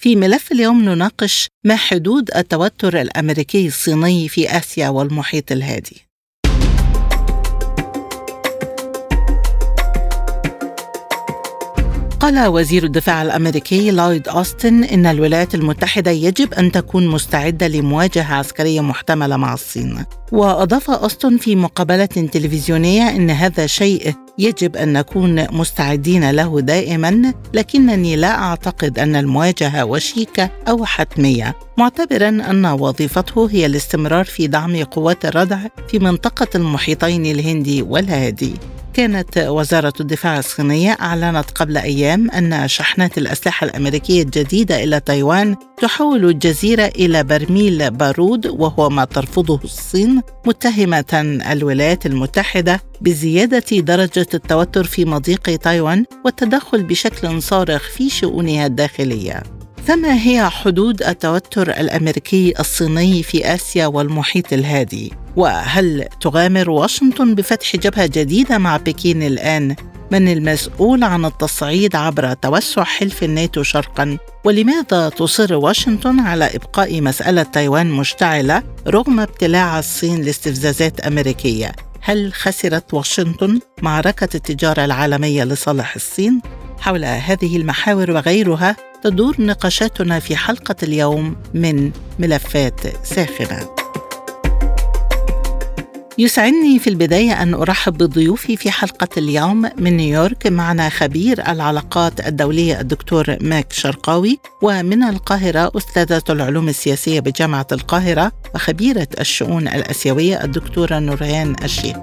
في ملف اليوم نناقش ما حدود التوتر الأمريكي الصيني في آسيا والمحيط الهادي. قال وزير الدفاع الأمريكي لويد أوستن إن الولايات المتحدة يجب أن تكون مستعدة لمواجهة عسكرية محتملة مع الصين. وأضاف أوستن في مقابلة تلفزيونية إن هذا شيء يجب أن نكون مستعدين له دائما لكنني لا أعتقد أن المواجهة وشيكة أو حتمية معتبرا أن وظيفته هي الاستمرار في دعم قوات الردع في منطقة المحيطين الهندي والهادي. كانت وزارة الدفاع الصينية أعلنت قبل أيام أن شحنات الأسلحة الأمريكية الجديدة إلى تايوان تحول الجزيرة إلى برميل بارود وهو ما ترفضه الصين متهمة الولايات المتحدة بزيادة درجة التوتر في مضيق تايوان والتدخل بشكل صارخ في شؤونها الداخلية. فما هي حدود التوتر الأمريكي الصيني في آسيا والمحيط الهادي؟ وهل تغامر واشنطن بفتح جبهة جديدة مع بكين الآن؟ من المسؤول عن التصعيد عبر توسع حلف الناتو شرقا؟ ولماذا تصر واشنطن على إبقاء مسألة تايوان مشتعلة رغم ابتلاع الصين لاستفزازات أمريكية؟ هل خسرت واشنطن معركة التجارة العالمية لصالح الصين؟ حول هذه المحاور وغيرها تدور نقاشاتنا في حلقة اليوم من ملفات ساخنة. يسعدني في البداية أن أرحب بضيوفي في حلقة اليوم من نيويورك معنا خبير العلاقات الدولية الدكتور ماك شرقاوي ومن القاهرة أستاذة العلوم السياسية بجامعة القاهرة وخبيرة الشؤون الأسيوية الدكتورة نوريان الشيخ.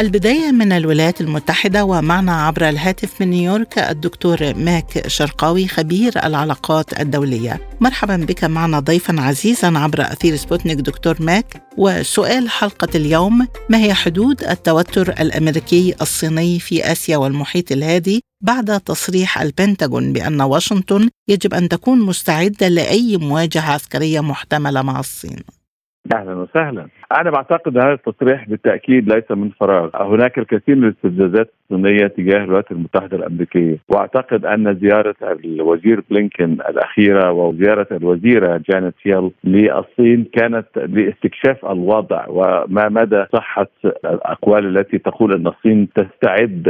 البداية من الولايات المتحدة ومعنا عبر الهاتف من نيويورك الدكتور ماك شرقاوي خبير العلاقات الدولية. مرحبا بك معنا ضيفا عزيزا عبر أثير سبوتنيك دكتور ماك. وسؤال حلقة اليوم ما هي حدود التوتر الأمريكي الصيني في آسيا والمحيط الهادي بعد تصريح البنتاغون بأن واشنطن يجب أن تكون مستعدة لأي مواجهة عسكرية محتملة مع الصين؟ أهلا وسهلا. أنا بعتقد هذا التصريح بالتأكيد ليس من فراغ. هناك الكثير من الاستفزازات الصينية تجاه الولايات المتحدة الأمريكية. وأعتقد أن زيارة الوزير بلينكن الأخيرة وزيارة الوزيرة جانيت يل للصين كانت لاستكشاف الوضع وما مدى صحة الأقوال التي تقول أن الصين تستعد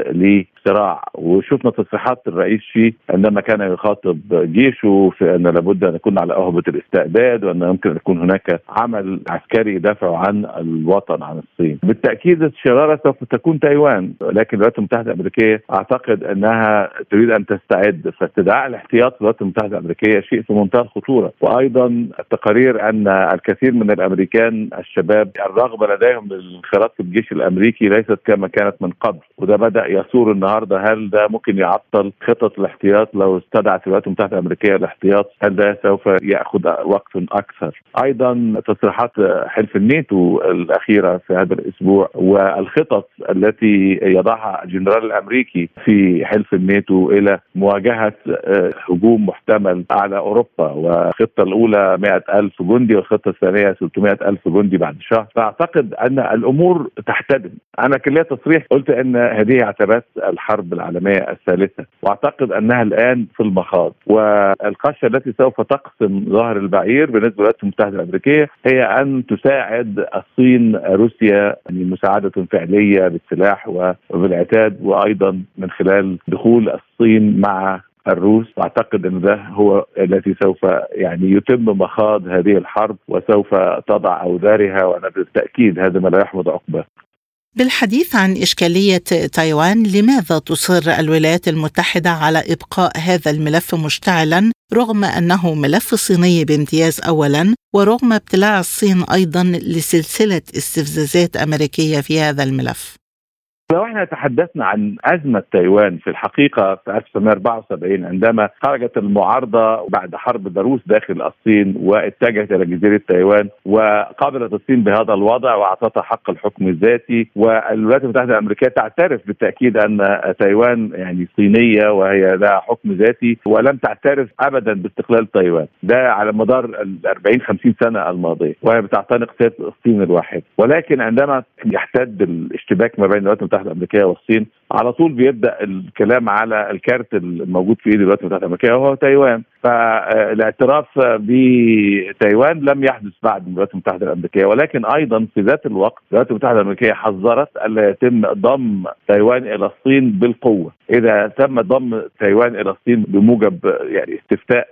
لصراع وشفنا تصريحات الرئيس شي عندما كان يخاطب جيشه في أن لابد أن نكون على أهبة الاستعداد وأن يمكن أن يكون هناك عمل عسكري يدافع عن الوطن عن الصين. بالتأكيد الشرارة سوف تكون تايوان لكن الولايات المتحدة الأمريكية أعتقد أنها تريد أن تستعد. فاستدعاء الاحتياط في الولايات المتحدة الأمريكية شيء في منتهى الخطورة. وأيضا التقارير أن الكثير من الأمريكان الشباب الرغبة لديهم للانخراط في الجيش الأمريكي ليست كما كانت من قبل وده بدأ يثور هل ده ممكن يعطل خطط الاحتياط؟ لو استدعت الولايات المتحدة الأمريكية الاحتياط هل ده سوف يأخذ وقت أكثر؟ أيضا تصريحات حلف الناتو الأخيرة في هذا الأسبوع والخطط التي يضعها الجنرال الأمريكي في حلف الناتو إلى مواجهة آه، هجوم محتمل على أوروبا. والخطة الأولى 100 ألف جندي والخطة الثانية 600 ألف جندي بعد شهر. فأعتقد أن الأمور تحتدم. أنا كان لي تصريح قلت إن هذه عتبات الحرب العالمية الثالثة. وأعتقد أنها الآن في المخاض. والقشه التي سوف تقسم ظهر البعير بالنسبة للولايات المتحدة الأمريكية هي أن تساعد الصين روسيا يعني مساعدة فعلية بالسلاح وبالعتاد وأيضا من خلال دخول الصين مع الروس. وأعتقد أن ده هو الذي سوف يعني يتم مخاض هذه الحرب وسوف تضع أوزارها وأنا بالتاكيد هذا ما لا يحمد عقبه بالحديث عن إشكالية تايوان لماذا تصر الولايات المتحدة على إبقاء هذا الملف مشتعلا رغم أنه ملف صيني بامتياز أولا ورغم ابتلاع الصين أيضا لسلسلة استفزازات أمريكية في هذا الملف؟ لو إحنا تحدثنا عن أزمة تايوان في الحقيقة في 1974 عندما خرجت المعارضة بعد حرب داروس داخل الصين واتجهت إلى جزيرة تايوان وقابلت الصين بهذا الوضع وأعطتها حق الحكم الذاتي. والولايات المتحدة الأمريكية تعترف بالتأكيد أن تايوان يعني صينية وهي لها حكم ذاتي ولم تعترف ابدا باستقلال تايوان. ده على مدار ال 40 50 سنة الماضية وهي بتعتنق سياده الصين الواحد. ولكن عندما يحتد الاشتباك ما بين الولايات المتحده الأمريكية والصين على طول بيبدأ الكلام على الكارت الموجود في ايد الولايات المتحده الامريكيه وهو تايوان. فالاعتراف بتايوان لم يحدث بعد الولايات المتحدة الأمريكية ولكن أيضا في ذات الوقت الولايات المتحدة الأمريكية حذرت الا يتم ضم تايوان إلى الصين بالقوة. إذا تم ضم تايوان إلى الصين بموجب يعني استفتاء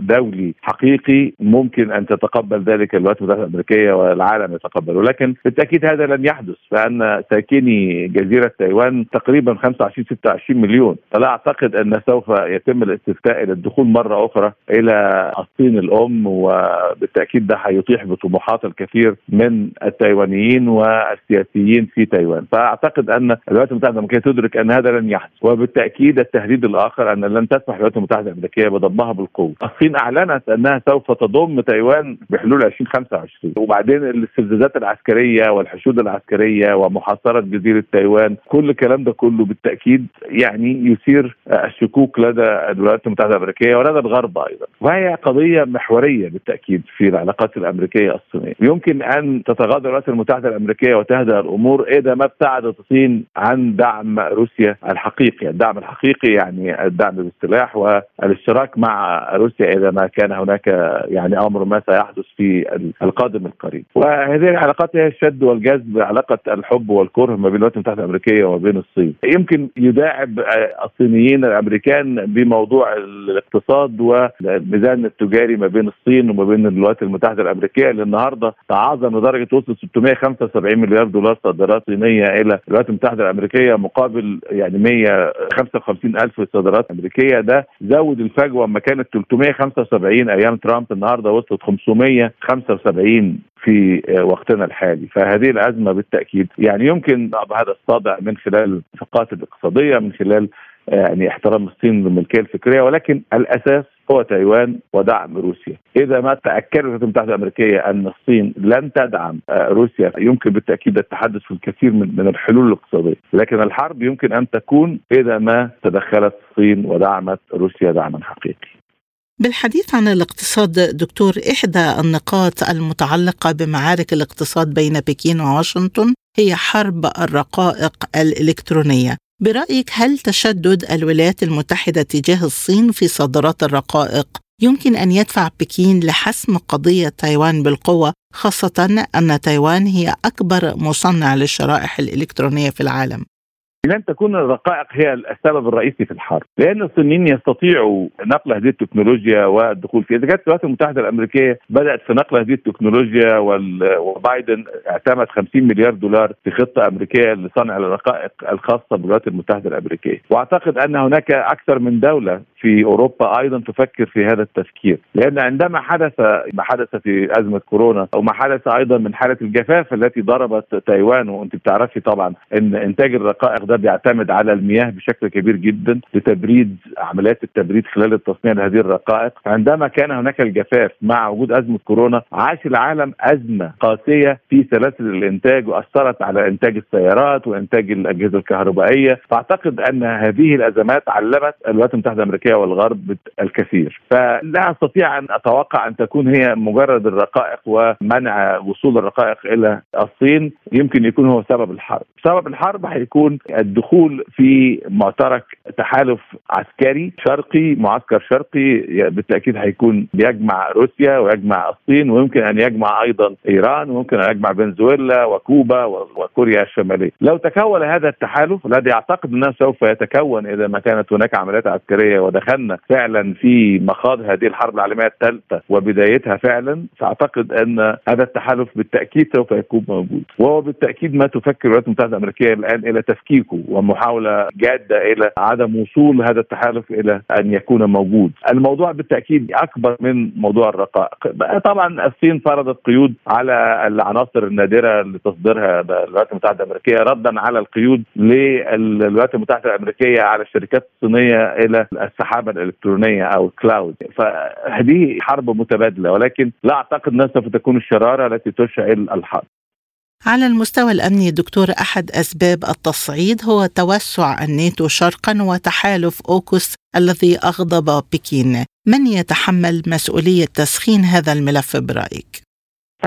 دولي حقيقي ممكن أن تتقبل ذلك الولايات المتحدة الأمريكية والعالم يتقبل ولكن بالتأكيد هذا لن يحدث فأن ساكني جزيرة تايوان تقريبا 25 26 مليون. فلا أعتقد أن سوف يتم الاستفتاء إلى الدخول مرة أخرى إلى الصين الأم وبالتأكيد ده هيطيح بطموحات الكثير من التايوانيين والسياسيين في تايوان. فأعتقد أن الولايات المتحدة الأمريكية تدرك أن هذا لن يحدث. وبالتأكيد التهديد الآخر أن لن تسمح الولايات المتحدة الأمريكية بضمها بالقوة. الصين أعلنت أنها سوف تضم تايوان بحلول 2025 وبعدين الاستفزازات العسكرية والحشود العسكرية ومحاصرة جزيرة تايوان كل الكلام ده كله بالتأكيد يعني يثير الشكوك لدى الولايات المتحدة الأمريكية ولدى الغرب أيضا. وهي قضية محورية بالتأكيد في العلاقات الأمريكية الصينية. يمكن أن تتغاضى الولايات المتحدة الأمريكية وتهدأ الأمور إذا ما ابتعدت الصين عن دعم روسيا الحقيقي. الدعم الحقيقي يعني الدعم بالسلاح والاشتراك مع روسيا إذا ما كان هناك يعني أمر ما سيحدث في القادم القريب. وهذه العلاقات هي الشد والجذب علاقه الحب والكره ما بين الولايات المتحدة الأمريكية وبين الصين. يمكن يداعب الصينيين الأمريكان بموضوع الاقتصاد والميزان التجاري ما بين الصين وما بين الولايات المتحدة الأمريكية اللي النهارده تعاظم لدرجه وصل 675 مليار دولار صادرات صينية إلى الولايات المتحدة الأمريكية مقابل يعني 155 ألف صادرات أمريكية. ده زود الفجوة لما كانت 375 أيام ترامب النهارده وصلت 575 في وقتنا الحالي. فهذه الأزمة بالتأكيد يعني يمكن هذا الصدع من خلال الصفقات الاقتصادية من خلال يعني احترام الصين للملكية الفكرية ولكن الأساس هو تايوان ودعم روسيا. إذا ما تأكدت الولايات المتحدة الأمريكية أن الصين لن تدعم روسيا يمكن بالتأكيد التحدث في الكثير من, من الحلول الاقتصادية. لكن الحرب يمكن أن تكون إذا ما تدخلت الصين ودعمت روسيا دعما حقيقي. بالحديث عن الاقتصاد دكتور إحدى النقاط المتعلقة بمعارك الاقتصاد بين بكين وواشنطن هي حرب الرقائق الإلكترونية. برأيك هل تشدد الولايات المتحدة تجاه الصين في صادرات الرقائق؟ يمكن أن يدفع بكين لحسم قضية تايوان بالقوة خاصة أن تايوان هي أكبر مصنع للشرائح الإلكترونية في العالم. لن تكون الرقائق هي السبب الرئيسي في الحرب، لأن الصينيين يستطيعوا نقل هذه التكنولوجيا والدخول فيها، إذا كانت الولايات المتحدة الأمريكية بدأت في نقل هذه التكنولوجيا وبايدن اعتمد 50 مليار دولار في خطة أمريكية لصنع الرقائق الخاصة بالولايات المتحدة الأمريكية، وأعتقد أن هناك أكثر من دولة في أوروبا أيضا تفكر في هذا التفكير، لأن عندما حدث ما حدث في أزمة كورونا أو ما حدث أيضا من حالة الجفاف التي ضربت تايوان وأنت بتعرفي طبعا إن إنتاج الرقائق ده بيعتمد على المياه بشكل كبير جدا لتبريد عمليات التبريد خلال التصنيع لهذه الرقائق. عندما كان هناك الجفاف مع وجود أزمة كورونا عاش العالم أزمة قاسية في سلاسل الإنتاج وأثرت على إنتاج السيارات وإنتاج الأجهزة الكهربائية. فأعتقد أن هذه الأزمات علمت الولايات المتحدة الأمريكية والغرب الكثير. فلا أستطيع أن أتوقع أن تكون هي مجرد الرقائق ومنع وصول الرقائق إلى الصين. يمكن يكون هو سبب الحرب. سبب الحرب هيكون الدخول في معترك تحالف عسكري شرقي معسكر شرقي بالتأكيد هيكون بيجمع روسيا ويجمع الصين ويمكن أن يجمع أيضا إيران ويمكن أن يجمع فنزويلا وكوبا وكوريا الشمالية. لو تكون هذا التحالف الذي أعتقد أنه سوف يتكون إذا ما كانت هناك عمليات عسكرية ودخلنا فعلا في مخاض هذه الحرب العالمية الثالثة وبدايتها فعلا فأعتقد أن هذا التحالف بالتأكيد سوف يكون موجود وهو بالتأكيد ما تفكر الولايات المتحدة الأمريكية الآن إلى تفكيك تفكيكه ومحاولة جادة إلى عدم وصول هذا التحالف إلى أن يكون موجود. الموضوع بالتأكيد أكبر من موضوع الرقائق. طبعا الصين فرضت قيود على العناصر النادرة لتصديرها الولايات المتحدة الأمريكية ردا على القيود للولايات المتحدة الأمريكية على الشركات الصينية إلى السحابة الإلكترونية أو الكلاود فهذه حرب متبادلة ولكن لا أعتقد أنها سوف تكون الشرارة التي تشعل الحرب على المستوى الأمني دكتور أحد أسباب التصعيد هو توسع الناتو شرقا وتحالف اوكوس الذي أغضب بكين، من يتحمل مسؤولية تسخين هذا الملف برأيك؟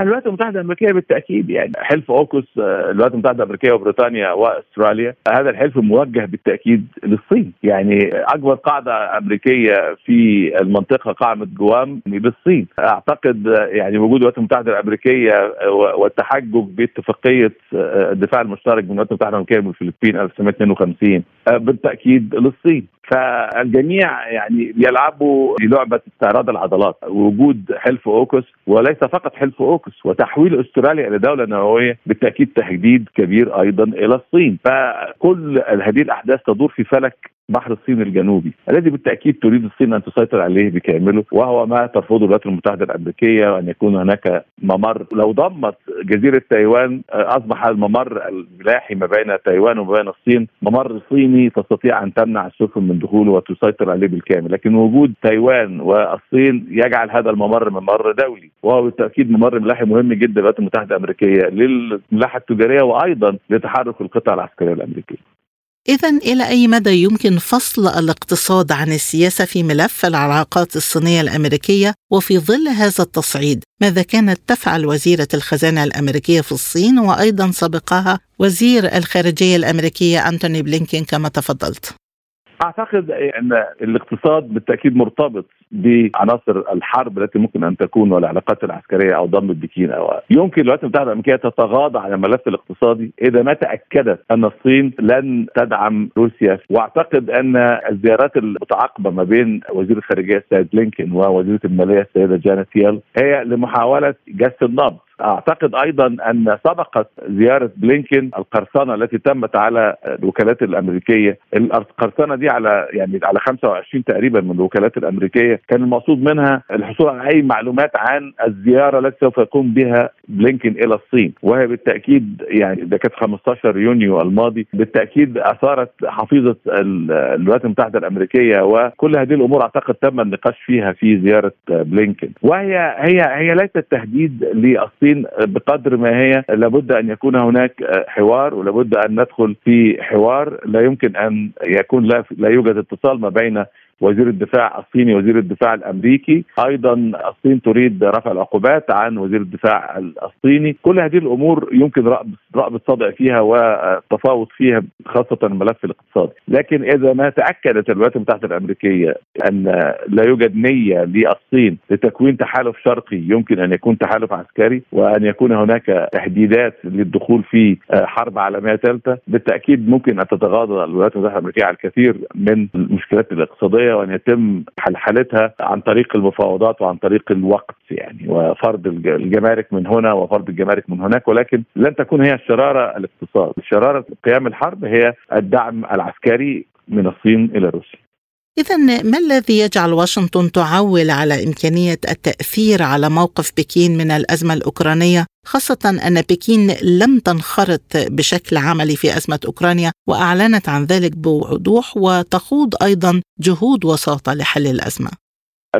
الولايات المتحدة الأمريكية بالتأكيد يعني. حلف اوكوس آه، الولايات المتحدة الأمريكية وبريطانيا وأستراليا هذا الحلف موجه بالتأكيد للصين. يعني أكبر قاعدة أمريكية في المنطقة قاعدة جوام للصين أعتقد يعني وجود الولايات المتحدة الأمريكية والتحجج باتفاقية آه، الدفاع المشترك بين الولايات المتحدة الأمريكية والفلبين 1952 آه، بالتأكيد للصين. فالجميع يعني يلعبوا لعبه استعراض العضلات وجود حلف أوكس وليس فقط حلف أوكس وتحويل أستراليا إلى دولة نووية بالتأكيد تهديد كبير أيضا إلى الصين. فكل هذه الأحداث تدور في فلك بحر الصين الجنوبي الذي بالتأكيد تريد الصين أن تسيطر عليه بكامله وهو ما ترفضه الولايات المتحدة الأمريكية وأن يكون هناك ممر. لو ضمت جزيرة تايوان أصبح الممر الملاحي ما بين تايوان وما بين الصين ممر صيني تستطيع أن تمنع السفن من دخوله وتسيطر عليه بالكامل. لكن وجود تايوان والصين يجعل هذا الممر ممر دولي وهو بالتأكيد ممر ملاحي مهم جدا للولايات المتحدة الأمريكية للملاحة التجارية وأيضا لتحرك القطع العسكريه الامريكيه إذا إلى أي مدى يمكن فصل الاقتصاد عن السياسة في ملف العلاقات الصينية الأمريكية وفي ظل هذا التصعيد؟ ماذا كانت تفعل وزيرة الخزانة الأمريكية في الصين وأيضا سبقها وزير الخارجية الأمريكية أنتوني بلينكين كما تفضلت؟ أعتقد إن الاقتصاد بالتأكيد مرتبط بعناصر الحرب التي ممكن أن تكون والعلاقات العسكرية أو ضم البكين. أو يمكن الولايات المتحدة الأمريكية تتغاضى عن الملف الاقتصادي إذا ما تأكدت أن الصين لن تدعم روسيا. وأعتقد أن الزيارات المتعاقبة ما بين وزير الخارجية السيد بلينكن ووزيرة المالية السيدة جانيت يال هي لمحاولة جس النبض. أعتقد أيضا أن سبقت زيارة بلينكن القرصنة التي تمت على الوكالات الأمريكية، القرصنة دي على يعني على 25 تقريبا من الوكالات الأمريكية. كان المقصود منها الحصول على أي معلومات عن الزيارة التي سوف يقوم بها بلينكن إلى الصين، وهي بالتأكيد يعني ده كانت 15 يونيو الماضي بالتأكيد أثارت حفيظة الولايات المتحدة الأمريكية وكل هذه الأمور أعتقد تم النقاش فيها في زيارة بلينكن، وهي هي هي ليست تهديد للصين. فلسطين بقدر ما هي لابد أن يكون هناك حوار ولابد أن ندخل في حوار. لا يمكن أن يكون لا, لا يوجد اتصال ما بين وزير الدفاع الصيني وزير الدفاع الأمريكي. أيضا الصين تريد رفع العقوبات عن وزير الدفاع الصيني. كل هذه الأمور يمكن رأب الصدع فيها والتفاوض فيها خاصة الملف الاقتصادي لكن إذا ما تأكدت الولايات المتحدة الأمريكية أن لا يوجد نية للصين لتكوين تحالف شرقي يمكن أن يكون تحالف عسكري وأن يكون هناك تهديدات للدخول في حرب عالمية ثالثه بالتأكيد ممكن أن تتغاضى الولايات المتحدة الأمريكية عن الكثير من المشكلات الاقتصادية وأن يتم حلحلتها عن طريق المفاوضات وعن طريق الوقت يعني وفرض الجمارك من هنا وفرض الجمارك من هناك ولكن لن تكون هي الشرارة الاقتصاد، الشراره قيام الحرب هي الدعم العسكري من الصين إلى روسيا. إذا ما الذي يجعل واشنطن تعول على إمكانية التأثير على موقف بكين من الأزمة الأوكرانية خاصة أن بكين لم تنخرط بشكل عملي في أزمة أوكرانيا وأعلنت عن ذلك بوضوح وتخوض أيضا جهود وساطة لحل الأزمة؟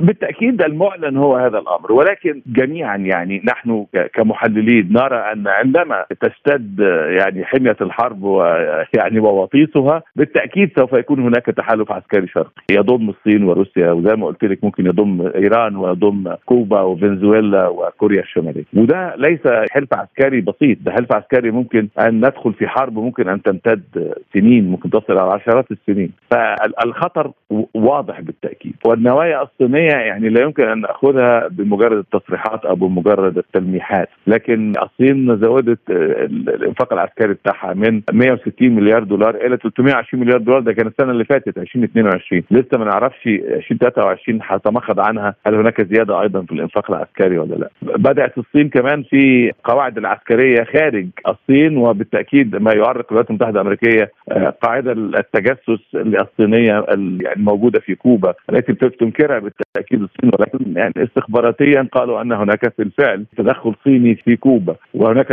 بالتأكيد المعلن هو هذا الأمر ولكن جميعا يعني نحن كمحللين نرى أن عندما تشتد يعني حمية الحرب ويعني ووطيسها بالتأكيد سوف يكون هناك تحالف عسكري شرقي. يضم الصين وروسيا وزي ما قلت لك ممكن يضم إيران ويضم كوبا وفنزويلا وكوريا الشمالية. وده ليس حلف عسكري بسيط ده حلف عسكري ممكن أن ندخل في حرب ممكن أن تمتد سنين ممكن تصل على عشرات السنين. فالخطر واضح بالتأكيد. والنوايا الصينية الصينيه يعني لا يمكن أن نأخذها بمجرد التصريحات أو بمجرد التلميحات. لكن الصين زودت الانفاق العسكري بتاعها من 160 مليار دولار إلى 320 مليار دولار. ده كان السنة اللي فاتت 2022 لسه ما نعرفش 2023 هتمخض عنها هل هناك زيادة أيضا في الانفاق العسكري ولا لا؟ بدأت الصين كمان في قواعد العسكرية خارج الصين وبالتأكيد ما يعرق الولايات المتحدة الأمريكية آه، قاعدة التجسس الصينية الموجوده في كوبا التي تنكرها بالتاكيد الصين ولكن يعني استخباراتيا قالوا أن هناك في الفعل تدخل صيني في كوبا وهناك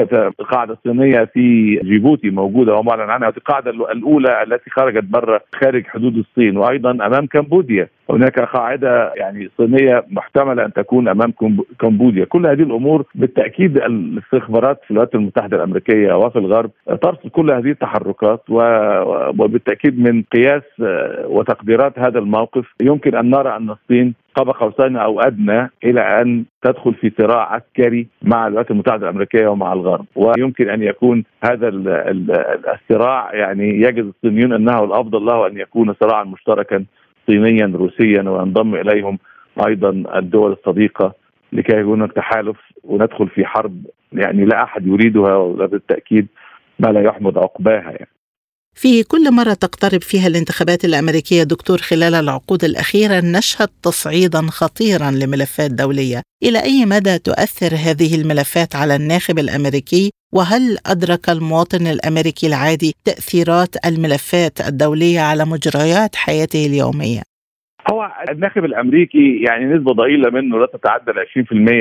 قاعدة صينية في جيبوتي موجودة ومعلن عنها القاعدة الأولى التي خرجت بره خارج حدود الصين وأيضا أمام كمبوديا. هناك قاعدة يعني صينية محتملة أن تكون أمام كمبوديا. كل هذه الأمور بالتأكيد الاستخبارات في الولايات المتحدة الأمريكية وفي الغرب ترصد كل هذه التحركات وبالتأكيد من قياس آه، وتقديرات هذا الموقف. يمكن أن نرى أن الصين قاب قوسين أو أدنى إلى أن تدخل في صراع عسكري مع الولايات المتحدة الأمريكية ومع الغرب. ويمكن أن يكون هذا الصراع يعني يجد الصينيون أنه الأفضل له أن يكون صراعا مشتركا صينيا روسيا وينضم إليهم أيضا الدول الصديقة لكي يكون تحالف وندخل في حرب يعني لا أحد يريدها ولا بالتأكيد ما لا يحمد عقباها يعني. في كل مرة تقترب فيها الانتخابات الأمريكية دكتور خلال العقود الأخيرة نشهد تصعيدا خطيرا لملفات دولية إلى أي مدى تؤثر هذه الملفات على الناخب الأمريكي وهل أدرك المواطن الأمريكي العادي تأثيرات الملفات الدولية على مجريات حياته اليومية؟ هو الناخب الأمريكي يعني نسبة ضئيلة منه لا تتعدى ال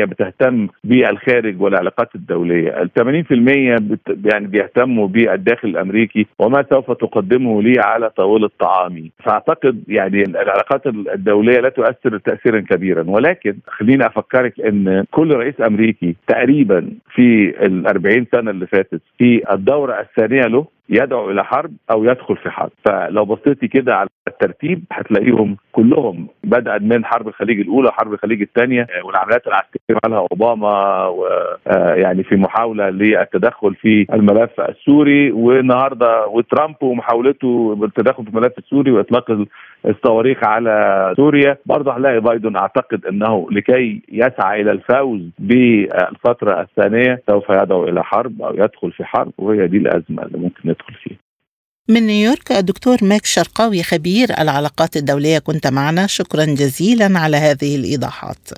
20% بتهتم بالخارج والعلاقات الدولية، ال 80% بت يعني بيهتموا بالداخل الأمريكي وما سوف تقدمه لي على طاولة طعامي، فأعتقد يعني العلاقات الدولية لا تؤثر تاثيرا كبيرا. ولكن خليني أفكرك إن كل رئيس أمريكي تقريبا في ال 40 سنة اللي فاتت في الدورة الثانية له يدعو إلى حرب أو يدخل في حرب. فلو بصيتي كده على الترتيب هتلاقيهم كلهم بدأ من حرب الخليج الأولى وحرب الخليج الثانية والعمليات العسكرية عملها أوباما ويعني آه، في محاولة للتدخل في الملف السوري والنهاردة وترامب ومحاولته بالتدخل في الملف السوري وإطلاق الصواريخ على سوريا. برضه هنلاقي بايدن أعتقد إنه لكي يسعى إلى الفوز بالفترة الثانية سوف يدعو إلى حرب أو يدخل في حرب وهي دي الأزمة اللي ممكن ندخل فيها من نيويورك الدكتور ماك شرقاوي خبير العلاقات الدولية كنت معنا. شكرا جزيلا على هذه الإيضاحات.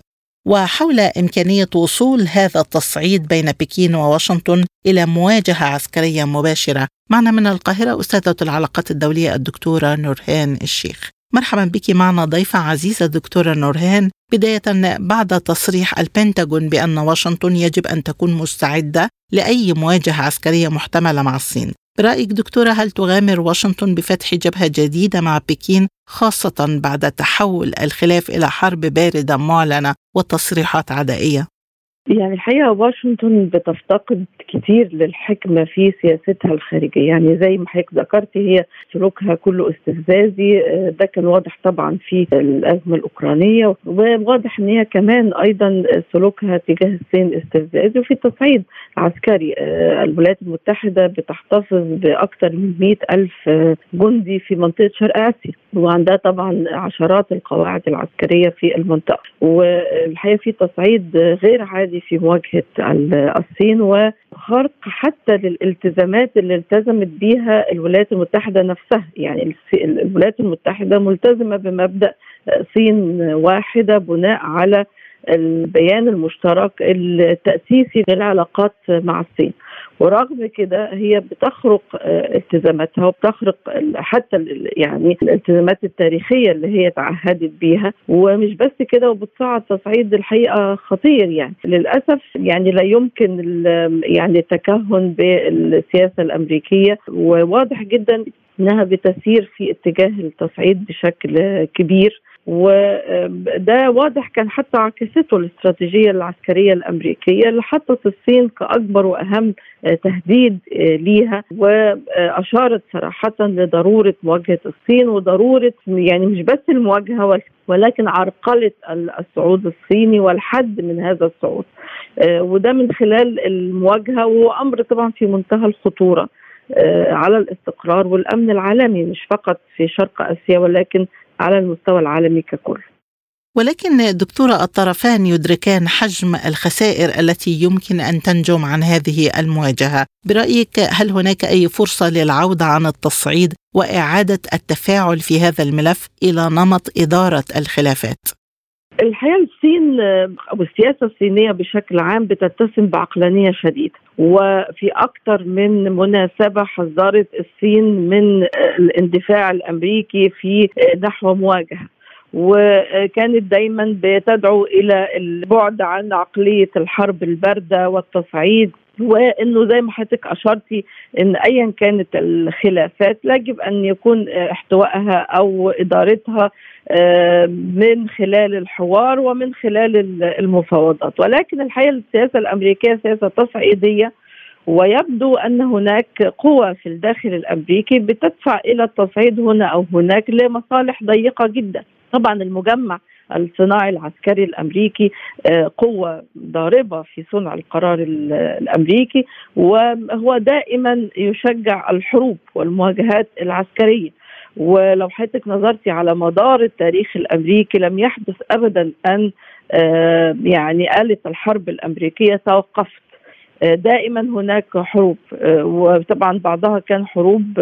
وحول إمكانية وصول هذا التصعيد بين بكين وواشنطن إلى مواجهة عسكرية مباشرة. معنا من القاهرة أستاذة العلاقات الدولية الدكتورة نورهان الشيخ. مرحبا بك معنا ضيفة عزيزة دكتورة نورهان بداية بعد تصريح البنتاغون بأن واشنطن يجب أن تكون مستعدة لأي مواجهة عسكرية محتملة مع الصين برأيك دكتورة هل تغامر واشنطن بفتح جبهة جديدة مع بكين خاصة بعد تحول الخلاف إلى حرب باردة معلنة وتصريحات عدائية؟ يعني الحقيقة واشنطن بتفتقد كتير للحكمة في سياستها الخارجية. يعني زي ما حضرتك ذكرتي هي سلوكها كله استفزازي آه، ده كان واضح طبعا في الأزمة الأوكرانية وواضح إن هي كمان أيضا سلوكها تجاه الصين استفزازي وفي تصعيد عسكري آه، الولايات المتحدة بتحتفظ بأكثر من مئة ألف آه، جندي في منطقة شرق آسيا. وعندها طبعا عشرات القواعد العسكرية في المنطقة. والحقيقة في تصعيد غير عادي في مواجهة الصين وخرق حتى للالتزامات اللي التزمت بها الولايات المتحدة نفسها. يعني الولايات المتحدة ملتزمة بمبدأ صين واحدة بناء على البيان المشترك التأسيسي للعلاقات مع الصين. ورغم كده هي بتخرق آه، التزاماتها وبتخرق حتى يعني الالتزامات التاريخية اللي هي تعهدت بيها. ومش بس كده وبتصعد تصعيد الحقيقة خطير يعني. للأسف يعني لا يمكن يعني التكهن بالسياسة الأمريكية. وواضح جدا إنها بتسير في اتجاه التصعيد بشكل كبير. وده واضح كان حتى عكسته الاستراتيجية العسكرية الأمريكية اللي حطت الصين كأكبر وأهم تهديد ليها وأشارت صراحة لضرورة مواجهة الصين وضرورة يعني مش بس المواجهة ولكن عرقلة الصعود الصيني والحد من هذا الصعود. وده من خلال المواجهة وأمر طبعا في منتهى الخطورة على الاستقرار والأمن العالمي مش فقط في شرق آسيا ولكن على المستوى العالمي ككل ولكن دكتورة الطرفان يدركان حجم الخسائر التي يمكن أن تنجم عن هذه المواجهة برأيك هل هناك أي فرصة للعودة عن التصعيد وإعادة التفاعل في هذا الملف إلى نمط إدارة الخلافات؟ الحقيقة الصين أو السياسة الصينية بشكل عام بتتسم بعقلانية شديدة وفي أكثر من مناسبة حذرت الصين من الاندفاع الأمريكي في نحو مواجهة. وكانت دايما بتدعو إلى البعد عن عقلية الحرب الباردة والتصعيد وإنه زي ما حضرتك اشرتي إن ايا كانت الخلافات يجب أن يكون احتوائها أو إدارتها آه، من خلال الحوار ومن خلال المفاوضات. ولكن الحقيقة السياسة الأمريكية سياسة تصعيدية ويبدو أن هناك قوى في الداخل الأمريكي بتدفع إلى التصعيد هنا أو هناك لمصالح ضيقة جدا. طبعا المجمع الصناعي العسكري الأمريكي آه، قوة ضاربة في صنع القرار الأمريكي وهو دائما يشجع الحروب والمواجهات العسكرية. ولو حضرتك نظرتي على مدار التاريخ الأمريكي لم يحدث ابدا أن آه، يعني آلة الحرب الأمريكية توقفت. دائما هناك حروب آه، وطبعا بعضها كان حروب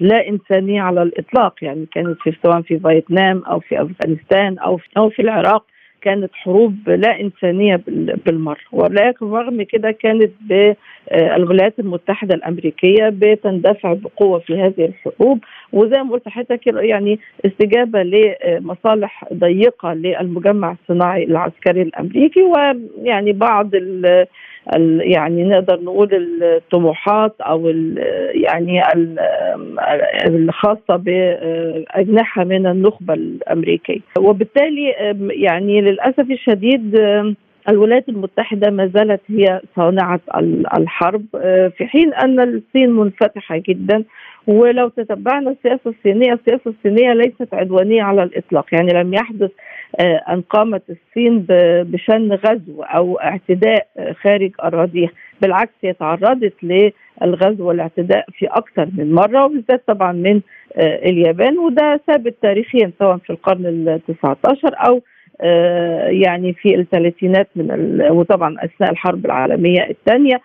لا إنسانية على الإطلاق. يعني كانت في سواء في فيتنام أو في أفغانستان أو في أو في العراق كانت حروب لا إنسانية بالمرة. ولكن رغم كده كانت بالولايات المتحدة الأمريكية بتندفع بقوة في هذه الحروب. وزي ما قلت حضرتك يعني استجابة لمصالح ضيقة للمجمع الصناعي العسكري الأمريكي ويعني بعض يعني نقدر نقول الطموحات أو يعني الخاصة بأجنحة من النخبة الأمريكية. وبالتالي يعني للأسف الشديد الولايات المتحدة ما زالت هي صانعة الحرب في حين أن الصين منفتحة جدا. ولو تتبعنا السياسة الصينية السياسة الصينية ليست عدوانية على الإطلاق. يعني لم يحدث آه، أن قامت الصين بشن غزو أو اعتداء خارج أراضيها بالعكس هي تعرضت للغزو والاعتداء في أكثر من مرة وبالذات طبعا من آه، اليابان. وده ثابت تاريخيا سواء في القرن ال 19 أو آه، يعني في الثلاثينات من وطبعا أثناء الحرب العالمية الثانية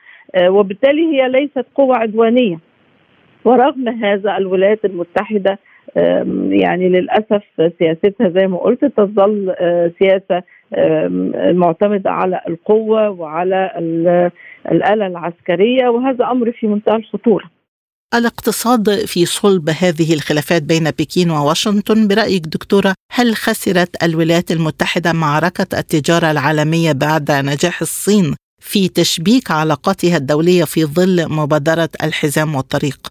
وبالتالي هي ليست قوة عدوانية ورغم هذا الولايات المتحدة يعني للأسف سياستها زي ما قلت تظل آه، سياسة معتمدة على القوة وعلى الآلة العسكرية وهذا أمر في منتهى الخطورة. الاقتصاد في صلب هذه الخلافات بين بكين وواشنطن برأيك دكتورة هل خسرت الولايات المتحدة معركة التجارة العالمية بعد نجاح الصين في تشبيك علاقاتها الدولية في ظل مبادرة الحزام والطريق؟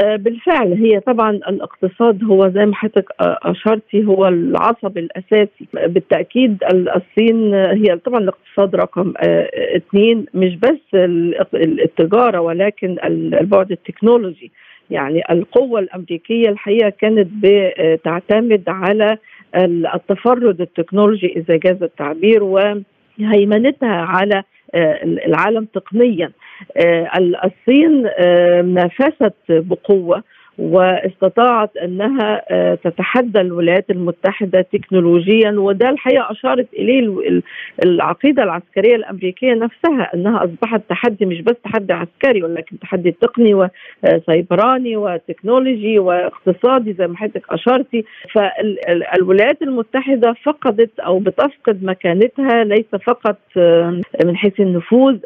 آه، بالفعل هي طبعا الاقتصاد هو زي ما حضرتك أشرتي هو العصب الأساسي. بالتأكيد الصين هي طبعا الاقتصاد رقم آه، اثنين مش بس التجارة ولكن البعد التكنولوجي. يعني القوة الأمريكية الحقيقة كانت بتعتمد على التفرد التكنولوجي إذا جاز التعبير وهيمنتها على آه، العالم تقنيا. آه، الصين آه، نافست بقوة. واستطاعت أنها آه، تتحدى الولايات المتحدة تكنولوجيا وده الحقيقة أشارت إليه العقيدة العسكرية الأمريكية نفسها أنها أصبحت تحدي مش بس تحدي عسكري ولكن تحدي تقني وسيبراني وتكنولوجي واقتصادي زي ما حضرتك أشرتي. فالولايات المتحدة فقدت أو بتفقد مكانتها ليس فقط آه، من حيث النفوذ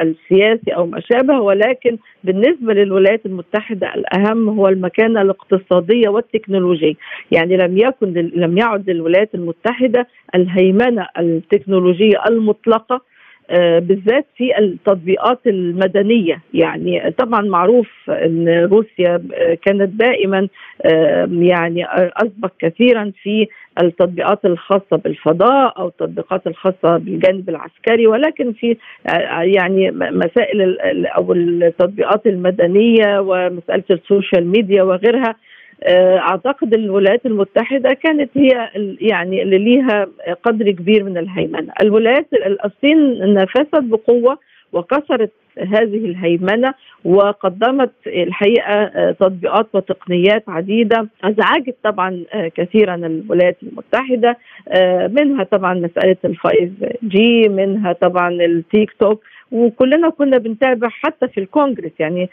السياسي أو ما شابه ولكن بالنسبة للولايات المتحدة الأهم هو المكانة الاقتصادية والتكنولوجية، يعني لم يكن لم يعد للولايات المتحدة الهيمنة التكنولوجية المطلقة بالذات في التطبيقات المدنية. يعني طبعا معروف إن روسيا آه، كانت دائما آه، يعني اسبق كثيرا في التطبيقات الخاصة بالفضاء أو التطبيقات الخاصة بالجانب العسكري ولكن في يعني مسائل أو التطبيقات المدنية ومسألة السوشيال ميديا وغيرها آه، أعتقد الولايات المتحدة كانت هي يعني اللي ليها قدر كبير من الهيمنة، الولايات الصين نافست بقوة وكسرت هذه الهيمنة وقدمت الحقيقة تطبيقات وتقنيات عديدة. أزعجت طبعا كثيرا الولايات المتحدة منها طبعا مسألة ال five G منها طبعا التيك توك وكلنا كنا بنتابع حتى في الكونجرس يعني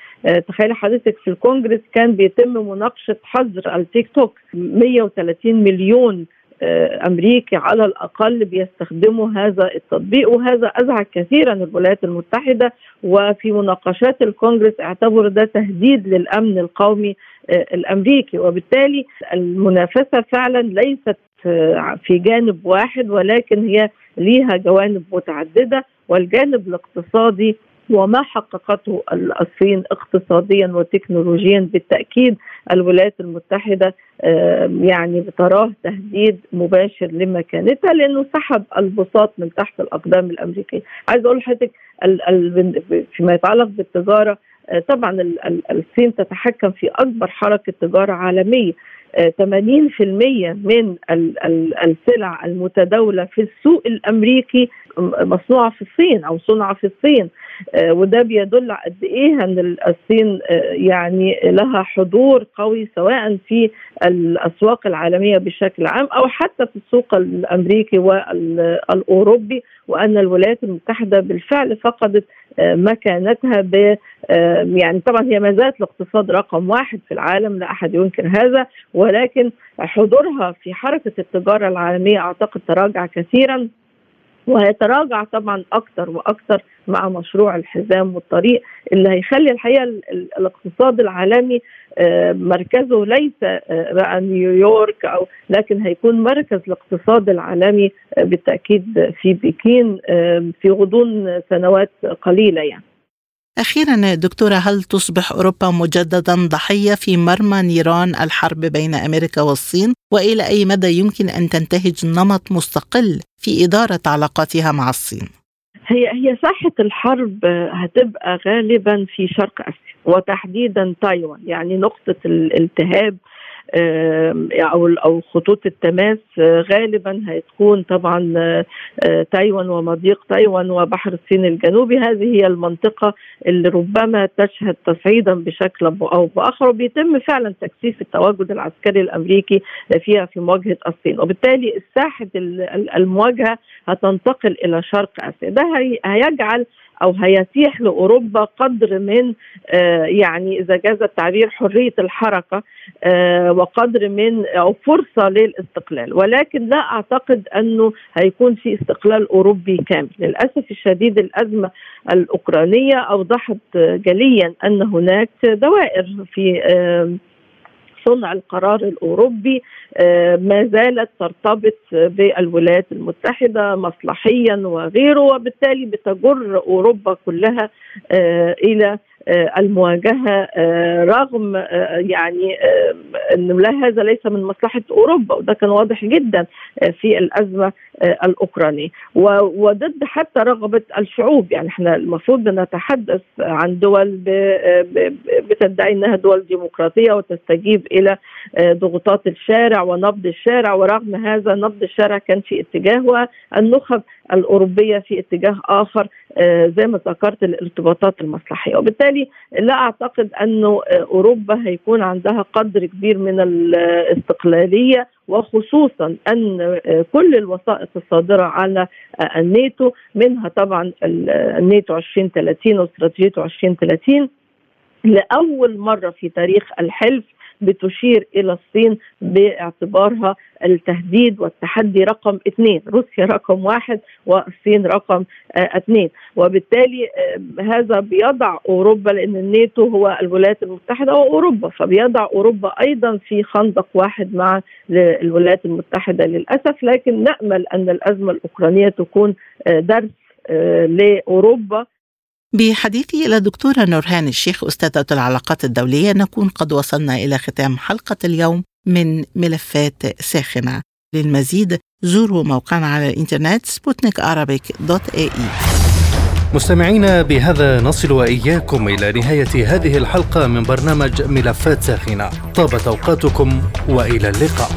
تخيل حضرتك في الكونجرس كان بيتم مناقشة حظر التيك توك. 130 مليون أمريكي على الأقل بيستخدموا هذا التطبيق وهذا أزعج كثيرا الولايات المتحدة. وفي مناقشات الكونغرس اعتبر ده تهديد للأمن القومي الأمريكي. وبالتالي المنافسة فعلا ليست في جانب واحد ولكن هي ليها جوانب متعددة والجانب الاقتصادي وما حققته الصين اقتصاديا وتكنولوجيا بالتأكيد الولايات المتحدة يعني بتراه تهديد مباشر لمكانتها لأنه سحب البساط من تحت الأقدام الأمريكية. عايز أقول لحضرتك فيما يتعلق بالتجارة طبعا الصين تتحكم في أكبر حركة تجارة عالمية. 80% من السلع المتداولة في السوق الأمريكي مصنوعة في الصين أو صنع في الصين. وده بيدل قد إيه إن الصين يعني لها حضور قوي سواء في الأسواق العالمية بشكل عام أو حتى في السوق الأمريكي والأوروبي وأن الولايات المتحدة بالفعل فقدت مكانتها ب يعني طبعا هي ما زالت الاقتصاد رقم واحد في العالم لا أحد ينكر هذا ولكن حضورها في حركة التجارة العالمية أعتقد تراجع كثيرا. وهيتراجع طبعا أكثر وأكثر مع مشروع الحزام والطريق اللي هيخلي الحقيقة الاقتصاد العالمي مركزه ليس بقى نيويورك أو لكن هيكون مركز الاقتصاد العالمي بالتأكيد في بكين في غضون سنوات قليلة يعني. أخيرا دكتورة هل تصبح أوروبا مجددا ضحية في مرمى نيران الحرب بين أمريكا والصين وإلى أي مدى يمكن أن تنتهج نمط مستقل في إدارة علاقاتها مع الصين؟ هي هي ساحة الحرب هتبقى غالبا في شرق آسيا وتحديدا تايوان يعني نقطة الالتهاب أو أو خطوط التماس غالبا هتكون طبعا تايوان ومضيق تايوان وبحر الصين الجنوبي. هذه هي المنطقة اللي ربما تشهد تصعيدا بشكل أو بآخر وبيتم فعلا تكثيف التواجد العسكري الأمريكي فيها في مواجهة الصين. وبالتالي ساحه المواجهة هتنتقل إلى شرق آسيا. ده هيجعل أو هيتيح لأوروبا قدر من آه يعني إذا جاز التعبير حرية الحركة آه وقدر من أو فرصة للاستقلال. ولكن لا أعتقد أنه هيكون في استقلال أوروبي كامل. للأسف الشديد الأزمة الأوكرانية أوضحت جليا أن هناك دوائر في صنع القرار الأوروبي ما زالت ترتبط بالولايات المتحدة مصلحيا وغيره وبالتالي بتجر أوروبا كلها إلى المواجهة رغم يعني إن لا هذا ليس من مصلحة أوروبا وده كان واضح جدا في الأزمة الاوكرانيه وضد حتى رغبة الشعوب يعني إحنا المفروض نتحدث عن دول بتدعي إنها دول ديمقراطية وتستجيب إلى ضغوطات الشارع ونبض الشارع. ورغم هذا نبض الشارع كان في اتجاه والنخب الأوروبية في اتجاه آخر زي ما ذكرت الارتباطات المصلحيه وبالتالي لا أعتقد أنه أوروبا هيكون عندها قدر كبير من الاستقلالية وخصوصا أن كل الوثائق الصادرة على الناتو منها طبعا الناتو 2030 واستراتيجيته 2030 لأول مرة في تاريخ الحلف بتشير إلى الصين باعتبارها التهديد والتحدي رقم اثنين، روسيا رقم واحد والصين رقم آه اثنين، وبالتالي آه هذا بيضع أوروبا لأن الناتو هو الولايات المتحدة وأوروبا، فبيضع أوروبا أيضا في خندق واحد مع الولايات المتحدة للأسف، لكن نأمل أن الأزمة الأوكرانية تكون آه درس لأوروبا. بحديثي إلى دكتورة نورهان الشيخ أستاذة العلاقات الدولية نكون قد وصلنا إلى ختام حلقة اليوم من ملفات ساخنة. للمزيد زوروا موقعنا على الإنترنت سبوتنيك dot AE. مستمعينا بهذا نصل وإياكم إلى نهاية هذه الحلقة من برنامج ملفات ساخنة. طابت أوقاتكم وإلى اللقاء.